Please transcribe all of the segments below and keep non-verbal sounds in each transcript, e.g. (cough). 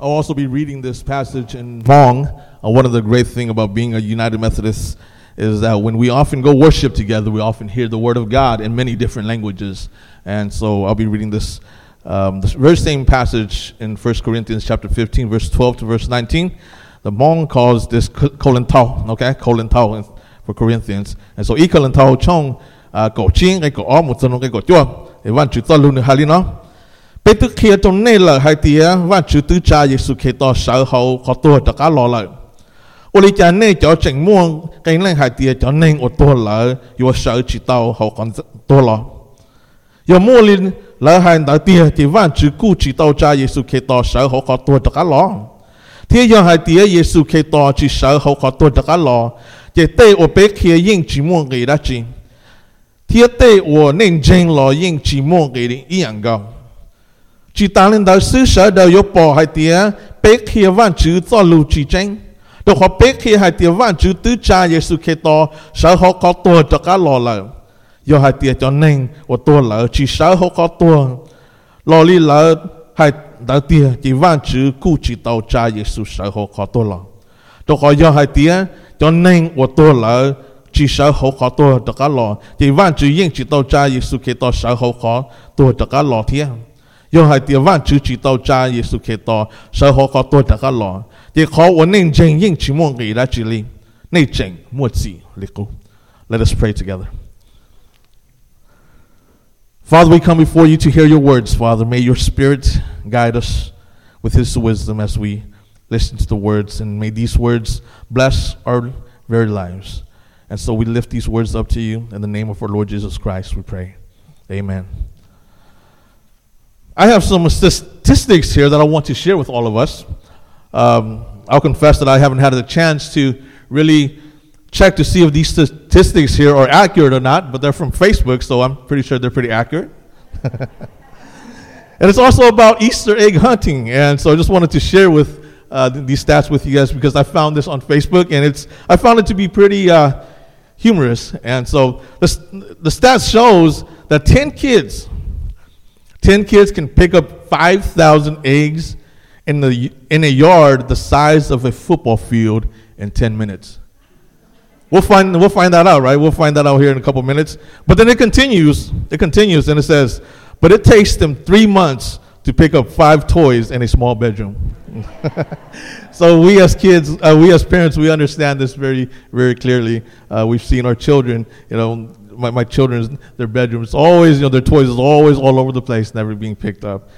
I'll also be reading this passage in Hmong. Uh, one of the great things about being a United Methodist is that when we often go worship together, we often hear the Word of God in many different languages. And so I'll be reading this, um, this very same passage in 1 Corinthians chapter 15, verse 12 to verse 19. The Hmong calls this Colin Tao, okay? Colin Tao for Corinthians. And so, Colin Tao chong cổ chiên cái cổ ó một chân cái cổ chua. Thì Bây tức kia trong này là hai tía và chữ tư cha Giêsu kia to sở hậu có tua cho cá lò lợi. Ô lý cha này cho chỉnh muôn, cái này hai tía cho nên ô tua lỡ yêu sở chỉ tàu hậu còn tua lò. Yêu mua lên lỡ hai đạo tía thì và chữ cú chỉ tàu cha Giêsu kia to sở hậu có tua cho cá lò. Thế yêu hai tía Giêsu kia to chỉ sở hậu có tua cho cá lò. Chỉ tê ô bế kia yên chỉ muôn người đã chỉ. Thế tê ô nên chân lò yên chỉ muôn người đi yên ảnh gạo chỉ ta lên đó xứ sở đều yếu bỏ hai tía, bế kia văn chữ cho lưu chỉ tranh. Đồ họ bế kia hai tía văn chữ tứ cha Giêsu Kitô sở họ có tua cho cá lò lợ do hai tía cho nên, của tua lợ chỉ sở họ có tua. Lò li lợ hai đã tía chỉ văn chữ cụ chỉ tàu cha Giêsu sở họ có tua lợ đồ họ do hai tía cho nên, của tua lợ chỉ sở họ có tua cho cá lò. Chỉ văn chữ yên chỉ tàu cha Giêsu Kitô sở họ có tua cho cá lò thiên 又系调翻主主到家耶稣基督，所以我觉多大家来，亦可我宁静应全部嘅来治理，宁静莫自力高。Let us pray together. Father, we come before you to hear your words, Father. May your Spirit guide us with his wisdom as we listen to the words, and may these words bless our very lives. And so we lift these words up to you in the name of our Lord Jesus Christ, we pray. Amen. I have some statistics here that I want to share with all of us. Um, I'll confess that I haven't had a chance to really check to see if these statistics here are accurate or not, but they're from Facebook, so I'm pretty sure they're pretty accurate. (laughs) and it's also about Easter egg hunting, and so I just wanted to share with uh, these stats with you guys because I found this on Facebook, and it's I found it to be pretty uh, humorous. And so the, the stats shows that 10 kids 10 kids can pick up 5,000 eggs in, the, in a yard the size of a football field in 10 minutes. We'll find, we'll find that out, right? We'll find that out here in a couple minutes. But then it continues. It continues and it says, but it takes them three months to pick up five toys in a small bedroom. (laughs) so we as kids, uh, we as parents, we understand this very, very clearly. Uh, we've seen our children, you know, my, my children's their bedrooms always you know their toys is always all over the place never being picked up.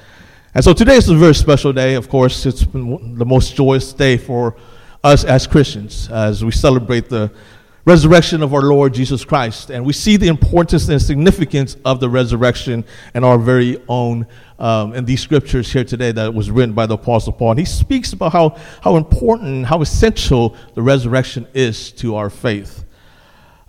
And so today is a very special day of course it's been the most joyous day for us as christians as we celebrate the resurrection of our lord jesus christ. And we see the importance and significance of the resurrection in our very own um, in these scriptures here today that was written by the apostle paul. And he speaks about how, how important how essential the resurrection is to our faith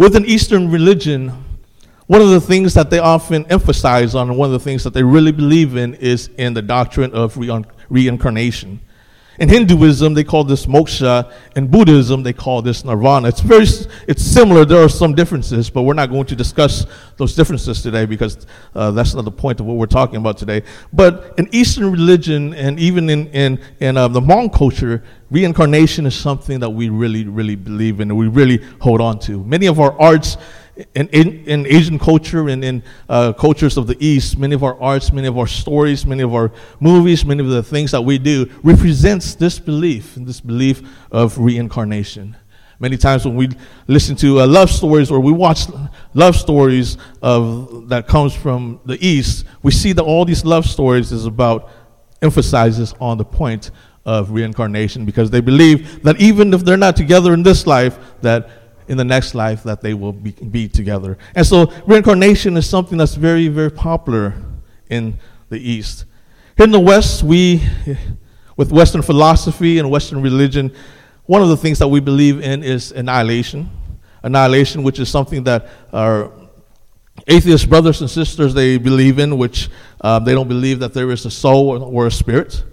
with an Eastern religion, one of the things that they often emphasize on, and one of the things that they really believe in, is in the doctrine of reincarnation. In Hinduism, they call this moksha. In Buddhism, they call this nirvana. It's very, it's similar. There are some differences, but we're not going to discuss those differences today because uh, that's not the point of what we're talking about today. But in Eastern religion and even in in in uh, the Hmong culture, reincarnation is something that we really, really believe in and we really hold on to. Many of our arts in, in, in Asian culture and in uh, cultures of the East, many of our arts, many of our stories, many of our movies, many of the things that we do represents this belief, this belief of reincarnation. Many times when we listen to uh, love stories or we watch love stories of, that comes from the East, we see that all these love stories is about emphasizes on the point of reincarnation because they believe that even if they're not together in this life, that in the next life that they will be, be together. And so reincarnation is something that's very, very popular in the East. Here in the West, we, with Western philosophy and Western religion, one of the things that we believe in is annihilation. Annihilation, which is something that our atheist brothers and sisters they believe in, which uh, they don't believe that there is a soul or, or a spirit.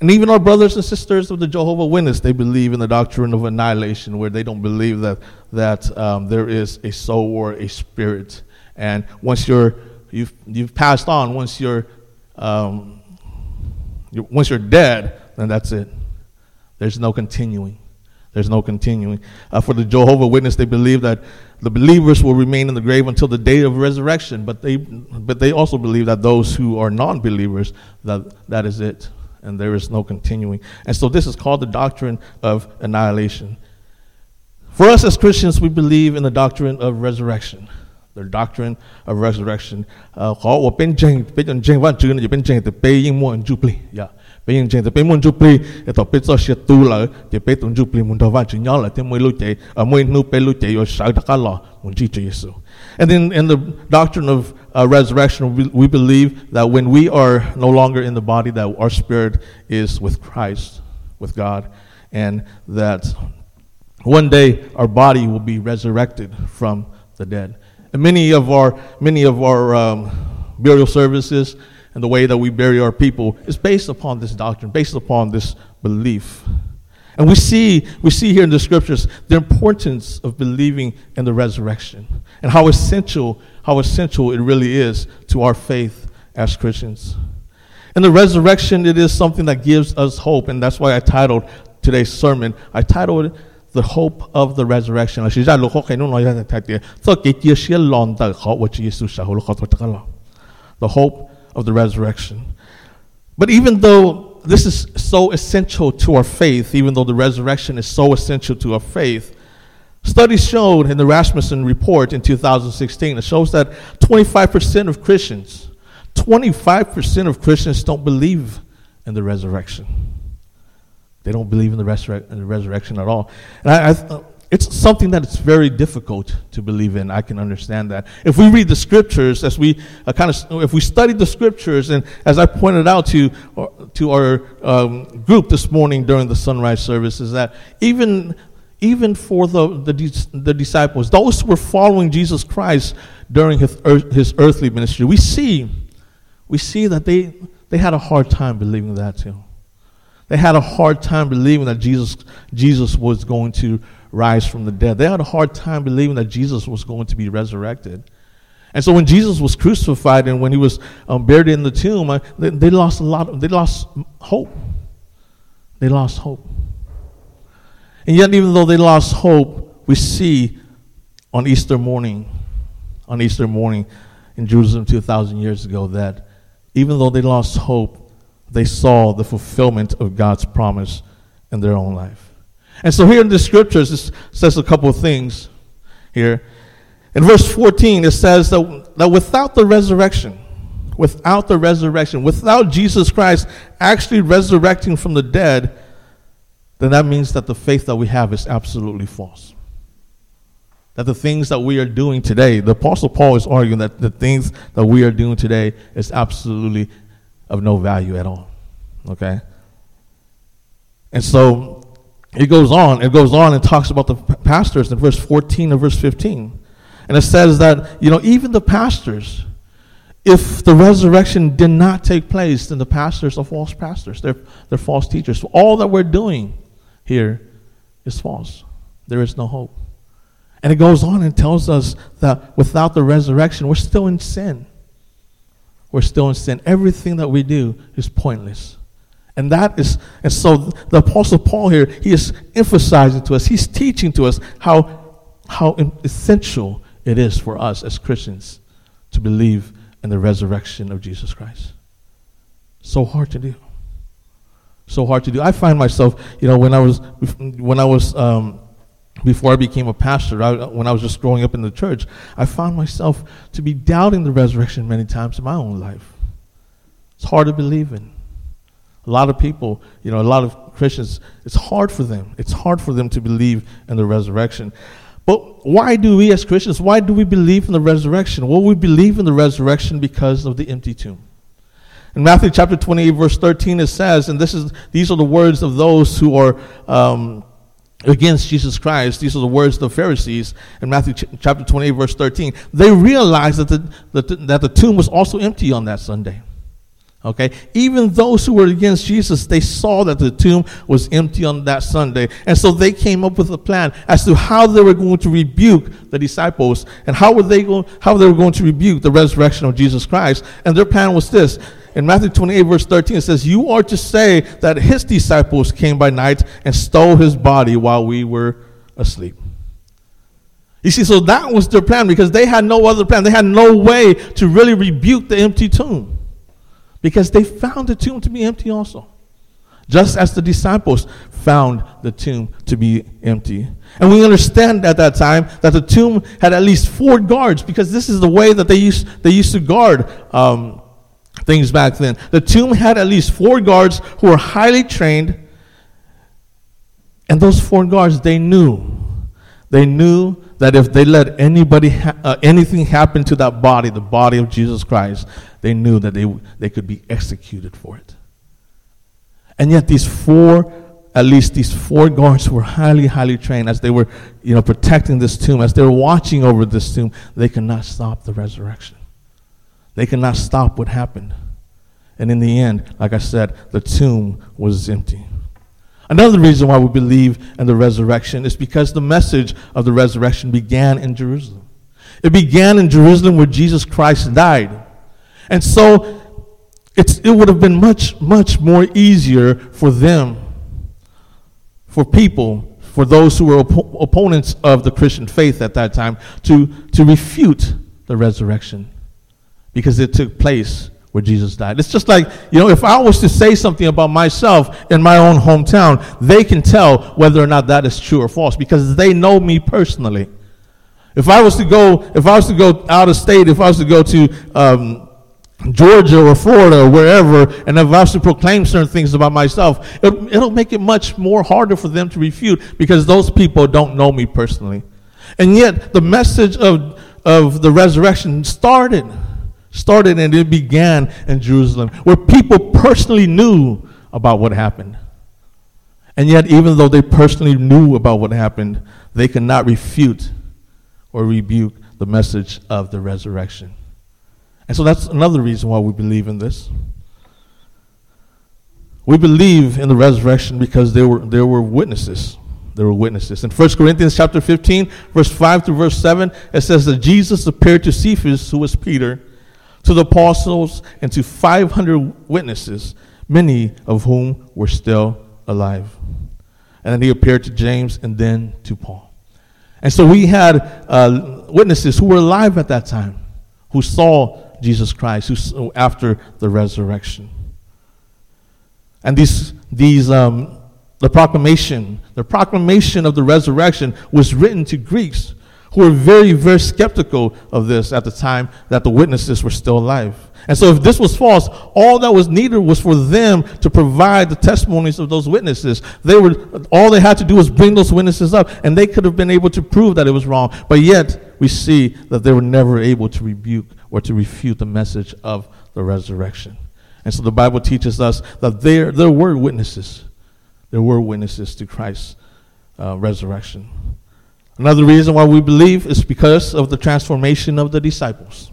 And even our brothers and sisters of the Jehovah Witness, they believe in the doctrine of annihilation, where they don't believe that that um, there is a soul or a spirit. And once you're you've you've passed on, once you're, um, you're once you're dead, then that's it. There's no continuing. There's no continuing. Uh, for the Jehovah Witness, they believe that the believers will remain in the grave until the day of resurrection. But they but they also believe that those who are non-believers that that is it and there is no continuing. And so this is called the doctrine of annihilation. For us as Christians, we believe in the doctrine of resurrection. The doctrine of resurrection. Uh, yeah. 俾认证就俾满足俾，一头俾咗些多了，就俾同住俾满头发转咗了，啲每路仔啊每路俾路仔有少得个咯，满住主耶稣。And then in the doctrine of uh, resurrection, we, we believe that when we are no longer in the body, that our spirit is with Christ, with God, and that one day our body will be resurrected from the dead. And many of our many of our um, burial services and the way that we bury our people is based upon this doctrine, based upon this belief. And we see, we see here in the scriptures the importance of believing in the resurrection and how essential, how essential it really is to our faith as Christians. And the resurrection, it is something that gives us hope. And that's why I titled today's sermon, I titled it The Hope of the Resurrection. The hope of the resurrection. But even though this is so essential to our faith, even though the resurrection is so essential to our faith, studies showed in the Rasmussen report in 2016, it shows that 25% of Christians, 25% of Christians don't believe in the resurrection. They don't believe in the, resurre- in the resurrection at all. And I, I, it's something that it's very difficult to believe in. I can understand that. If we read the scriptures, as we uh, kind of, if we study the scriptures, and as I pointed out to uh, to our um, group this morning during the sunrise service, is that even even for the, the, the disciples, those who were following Jesus Christ during his, his earthly ministry, we see we see that they they had a hard time believing that too. They had a hard time believing that Jesus Jesus was going to rise from the dead. They had a hard time believing that Jesus was going to be resurrected. And so when Jesus was crucified and when he was um, buried in the tomb, uh, they, they, lost a lot. Of, they lost hope. They lost hope. And yet, even though they lost hope, we see on Easter morning, on Easter morning in Jerusalem 2,000 years ago, that even though they lost hope, they saw the fulfillment of God's promise in their own life. And so here in the scriptures, it says a couple of things here. In verse 14, it says that, that without the resurrection, without the resurrection, without Jesus Christ actually resurrecting from the dead, then that means that the faith that we have is absolutely false. That the things that we are doing today, the Apostle Paul is arguing that the things that we are doing today is absolutely of no value at all. Okay? And so it goes on, it goes on and talks about the pastors in verse 14 and verse 15. And it says that, you know, even the pastors, if the resurrection did not take place, then the pastors are false pastors. They're, they're false teachers. So all that we're doing here is false. There is no hope. And it goes on and tells us that without the resurrection, we're still in sin. We're still in sin. Everything that we do is pointless. And that is, and so the Apostle Paul here, he is emphasizing to us, he's teaching to us how, how essential it is for us as Christians to believe in the resurrection of Jesus Christ. So hard to do. So hard to do. I find myself, you know, when I was, when I was, um, before I became a pastor, I, when I was just growing up in the church, I found myself to be doubting the resurrection many times in my own life. It's hard to believe in. A lot of people, you know, a lot of Christians, it's hard for them. It's hard for them to believe in the resurrection. But why do we as Christians, why do we believe in the resurrection? Well, we believe in the resurrection because of the empty tomb. In Matthew chapter 28, verse 13, it says, and this is, these are the words of those who are um, against Jesus Christ. These are the words of the Pharisees in Matthew ch- chapter 28, verse 13. They realized that the, that, the, that the tomb was also empty on that Sunday. Okay? Even those who were against Jesus, they saw that the tomb was empty on that Sunday. And so they came up with a plan as to how they were going to rebuke the disciples and how were they going, how they were going to rebuke the resurrection of Jesus Christ. And their plan was this. In Matthew 28, verse 13, it says, You are to say that his disciples came by night and stole his body while we were asleep. You see, so that was their plan because they had no other plan. They had no way to really rebuke the empty tomb because they found the tomb to be empty also. Just as the disciples found the tomb to be empty. And we understand at that time that the tomb had at least four guards because this is the way that they used, they used to guard um, things back then. The tomb had at least four guards who were highly trained. And those four guards, they knew. They knew that if they let anybody ha- uh, anything happen to that body, the body of Jesus Christ, they knew that they, they could be executed for it. And yet, these four, at least these four guards were highly, highly trained as they were, you know, protecting this tomb, as they were watching over this tomb. They could not stop the resurrection. They could not stop what happened. And in the end, like I said, the tomb was empty. Another reason why we believe in the resurrection is because the message of the resurrection began in Jerusalem. It began in Jerusalem where Jesus Christ died. And so it would have been much, much more easier for them, for people, for those who were op- opponents of the Christian faith at that time, to, to refute the resurrection because it took place where Jesus died. It's just like, you know, if I was to say something about myself in my own hometown, they can tell whether or not that is true or false because they know me personally. If I was to go, if I was to go out of state, if I was to go to um, Georgia or Florida or wherever, and if I was to proclaim certain things about myself, it, it'll make it much more harder for them to refute because those people don't know me personally. And yet, the message of, of the resurrection started, started and it began in Jerusalem, where people personally knew about what happened. And yet, even though they personally knew about what happened, they could not refute or rebuke the message of the resurrection. And so that's another reason why we believe in this. We believe in the resurrection because there were, there were witnesses. There were witnesses. In 1 Corinthians chapter 15, verse 5 to verse 7, it says that Jesus appeared to Cephas, who was Peter, to the apostles, and to 500 witnesses, many of whom were still alive. And then he appeared to James and then to Paul. And so we had uh, witnesses who were alive at that time, who saw Jesus Christ who, after the resurrection. And these, these, um, the proclamation, the proclamation of the resurrection was written to Greeks who were very, very skeptical of this at the time that the witnesses were still alive. And so, if this was false, all that was needed was for them to provide the testimonies of those witnesses. They were all they had to do was bring those witnesses up, and they could have been able to prove that it was wrong. But yet, we see that they were never able to rebuke or to refute the message of the resurrection. And so, the Bible teaches us that there there were witnesses. There were witnesses to Christ's uh, resurrection. Another reason why we believe is because of the transformation of the disciples.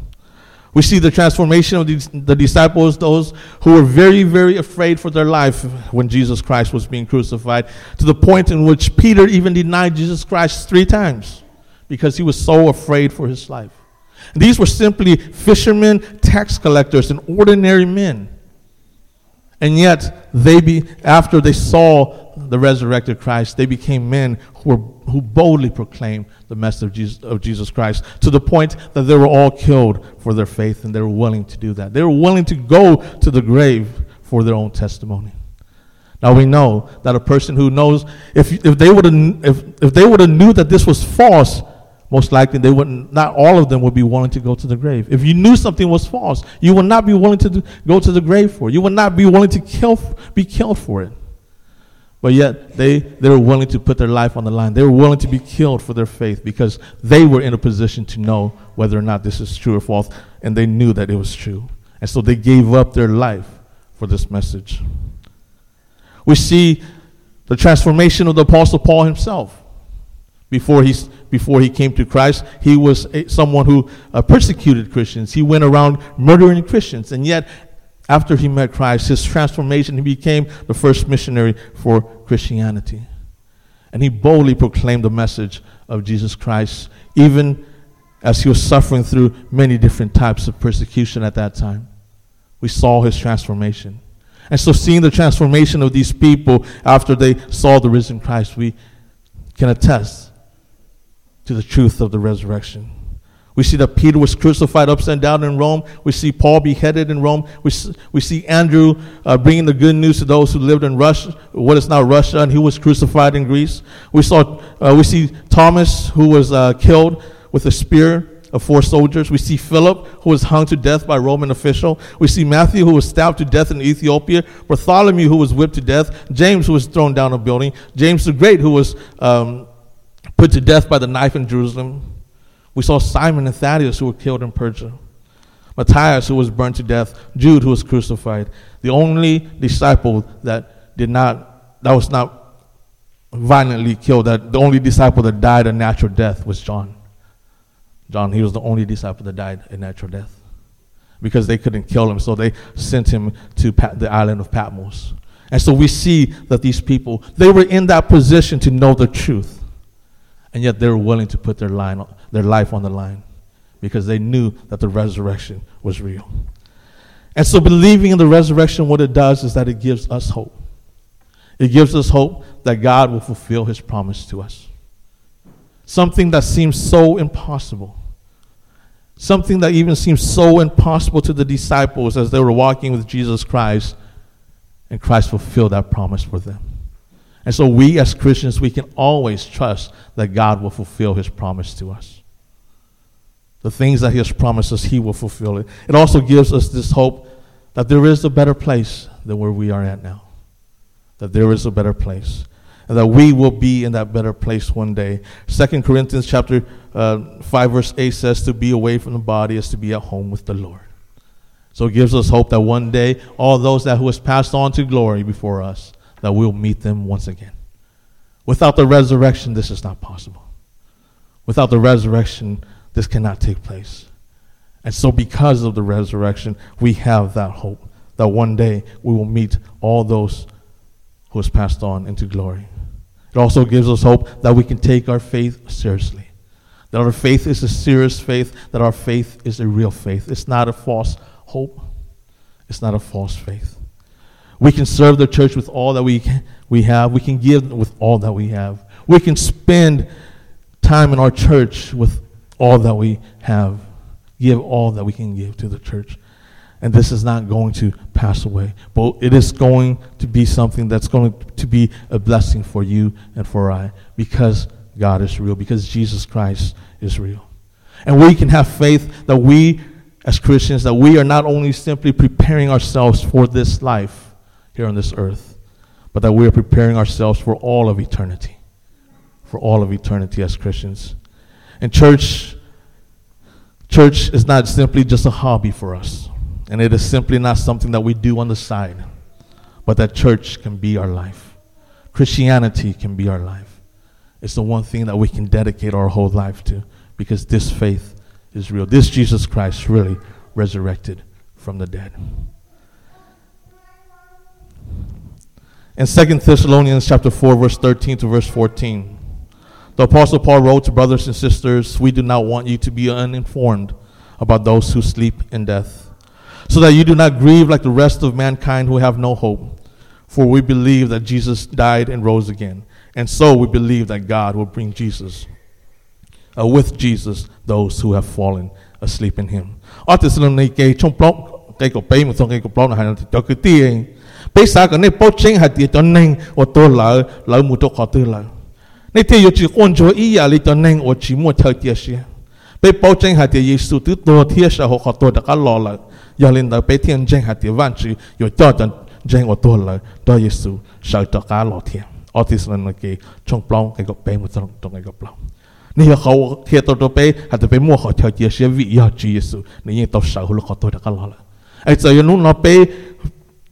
We see the transformation of the, the, disciples, those who were very, very afraid for their life when Jesus Christ was being crucified, to the point in which Peter even denied Jesus Christ three times because he was so afraid for his life. And these were simply fishermen, tax collectors, and ordinary men. And yet, they be, after they saw the resurrected Christ, they became men who, were, who boldly proclaimed the message of Jesus, of Jesus Christ to the point that they were all killed for their faith, and they were willing to do that. They were willing to go to the grave for their own testimony. Now we know that a person who knows, if, if they would have if, if they would have knew that this was false, most likely they wouldn't, not all of them would be willing to go to the grave. If you knew something was false, you would not be willing to do, go to the grave for it. You would not be willing to kill, be killed for it. But yet they, they were willing to put their life on the line. They were willing to be killed for their faith because they were in a position to know whether or not this is true or false, and they knew that it was true. And so they gave up their life for this message. We see the transformation of the Apostle Paul himself. Before he, before he came to Christ, he was a, someone who uh, persecuted Christians. He went around murdering Christians. And yet, after he met Christ, his transformation, he became the first missionary for Christianity. And he boldly proclaimed the message of Jesus Christ, even as he was suffering through many different types of persecution at that time. We saw his transformation. And so, seeing the transformation of these people after they saw the risen Christ, we can attest to the truth of the resurrection. We see that Peter was crucified upside down in Rome. We see Paul beheaded in Rome. We we see Andrew uh, bringing the good news to those who lived in Russia, what is now Russia, and he was crucified in Greece. We, saw, uh, we see Thomas, who was uh, killed with a spear of four soldiers. We see Philip, who was hung to death by a Roman official. We see Matthew, who was stabbed to death in Ethiopia. Bartholomew, who was whipped to death. James, who was thrown down a building. James the Great, who was um, put to death by the knife in Jerusalem. We saw Simon and Thaddeus, who were killed in Persia. Matthias, who was burned to death. Jude, who was crucified. The only disciple that did not, that was not violently killed, that the only disciple that died a natural death was John. John, he was the only disciple that died a natural death because they couldn't kill him, so they sent him to the island of Patmos. And so we see that these people, they were in that position to know the truth, and yet they were willing to put their, line, their life on the line because they knew that the resurrection was real. And so believing in the resurrection, what it does is that it gives us hope. It gives us hope that God will fulfill his promise to us something that seems so impossible. Something that even seems so impossible to the disciples as they were walking with Jesus Christ, and Christ fulfilled that promise for them. And so, we as Christians, we can always trust that God will fulfill his promise to us. The things that he has promised us, he will fulfill it. It also gives us this hope that there is a better place than where we are at now. That there is a better place and that we will be in that better place one day. Second Corinthians chapter uh, 5 verse 8 says to be away from the body is to be at home with the Lord. So it gives us hope that one day all those that who has passed on to glory before us, that we'll meet them once again. Without the resurrection, this is not possible. Without the resurrection, this cannot take place. And so because of the resurrection, we have that hope that one day we will meet all those who has passed on into glory. It also gives us hope that we can take our faith seriously. That our faith is a serious faith, that our faith is a real faith. It's not a false hope, it's not a false faith. We can serve the church with all that we, we have, we can give with all that we have. We can spend time in our church with all that we have, give all that we can give to the church. And this is not going to pass away, but it is going to be something that's going to be a blessing for you and for I because God is real, because Jesus Christ is real. And we can have faith that we, as Christians, that we are not only simply preparing ourselves for this life here on this earth, but that we are preparing ourselves for all of eternity. For all of eternity as Christians. And church, church is not simply just a hobby for us. And it is simply not something that we do on the side, but that church can be our life. Christianity can be our life. It's the one thing that we can dedicate our whole life to because this faith is real. This Jesus Christ really resurrected from the dead. In 2 Thessalonians chapter 4 verse 13 to verse 14, the apostle Paul wrote to brothers and sisters, we do not want you to be uninformed about those who sleep in death so that you do not grieve like the rest of mankind who have no hope. For we believe that Jesus died and rose again. And so we believe that God will bring Jesus, uh, with Jesus, those who have fallen asleep in him. lỡ. Này tia yêu chỉ quan cho ý à lý cho nên ở chỉ mua theo tia xia. Bây bao chính hay tia Giêsu tứ tôi tia sẽ họ khó tôi đã có lo lỡ. 要领导白天正下啲万主有叫人正我多了多耶稣受到家老天，我哋是能嘅冲 plong 嘅个病冇中中嘅个 plong。你要好贴到到俾，系到俾摸好条嘢写 vị 要主耶稣，你应到受好多好多得个攞啦。 ai tsa yonu na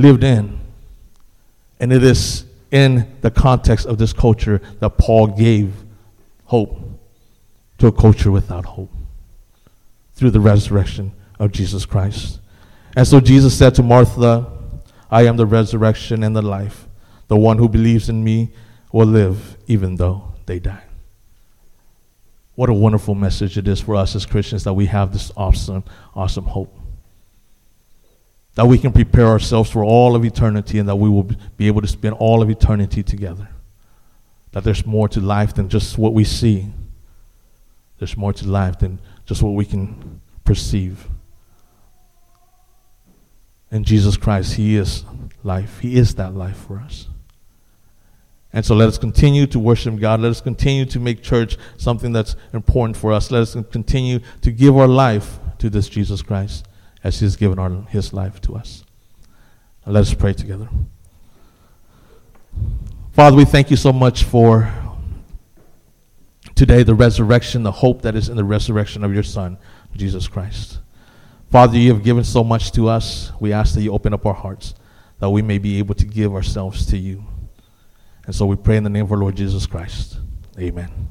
lived in. And it is in the context of this culture that Paul gave hope to a culture without hope through the resurrection of Jesus Christ. And so Jesus said to Martha, I am the resurrection and the life. The one who believes in me will live even though they die. What a wonderful message it is for us as Christians that we have this awesome, awesome hope that we can prepare ourselves for all of eternity and that we will be able to spend all of eternity together. That there's more to life than just what we see, there's more to life than just what we can perceive. And Jesus Christ, He is life. He is that life for us. And so let us continue to worship God. Let us continue to make church something that's important for us. Let us continue to give our life to this Jesus Christ as He's given our, His life to us. Now let us pray together. Father, we thank you so much for today, the resurrection, the hope that is in the resurrection of your Son, Jesus Christ. Father, you have given so much to us. We ask that you open up our hearts that we may be able to give ourselves to you. And so we pray in the name of our Lord Jesus Christ. Amen.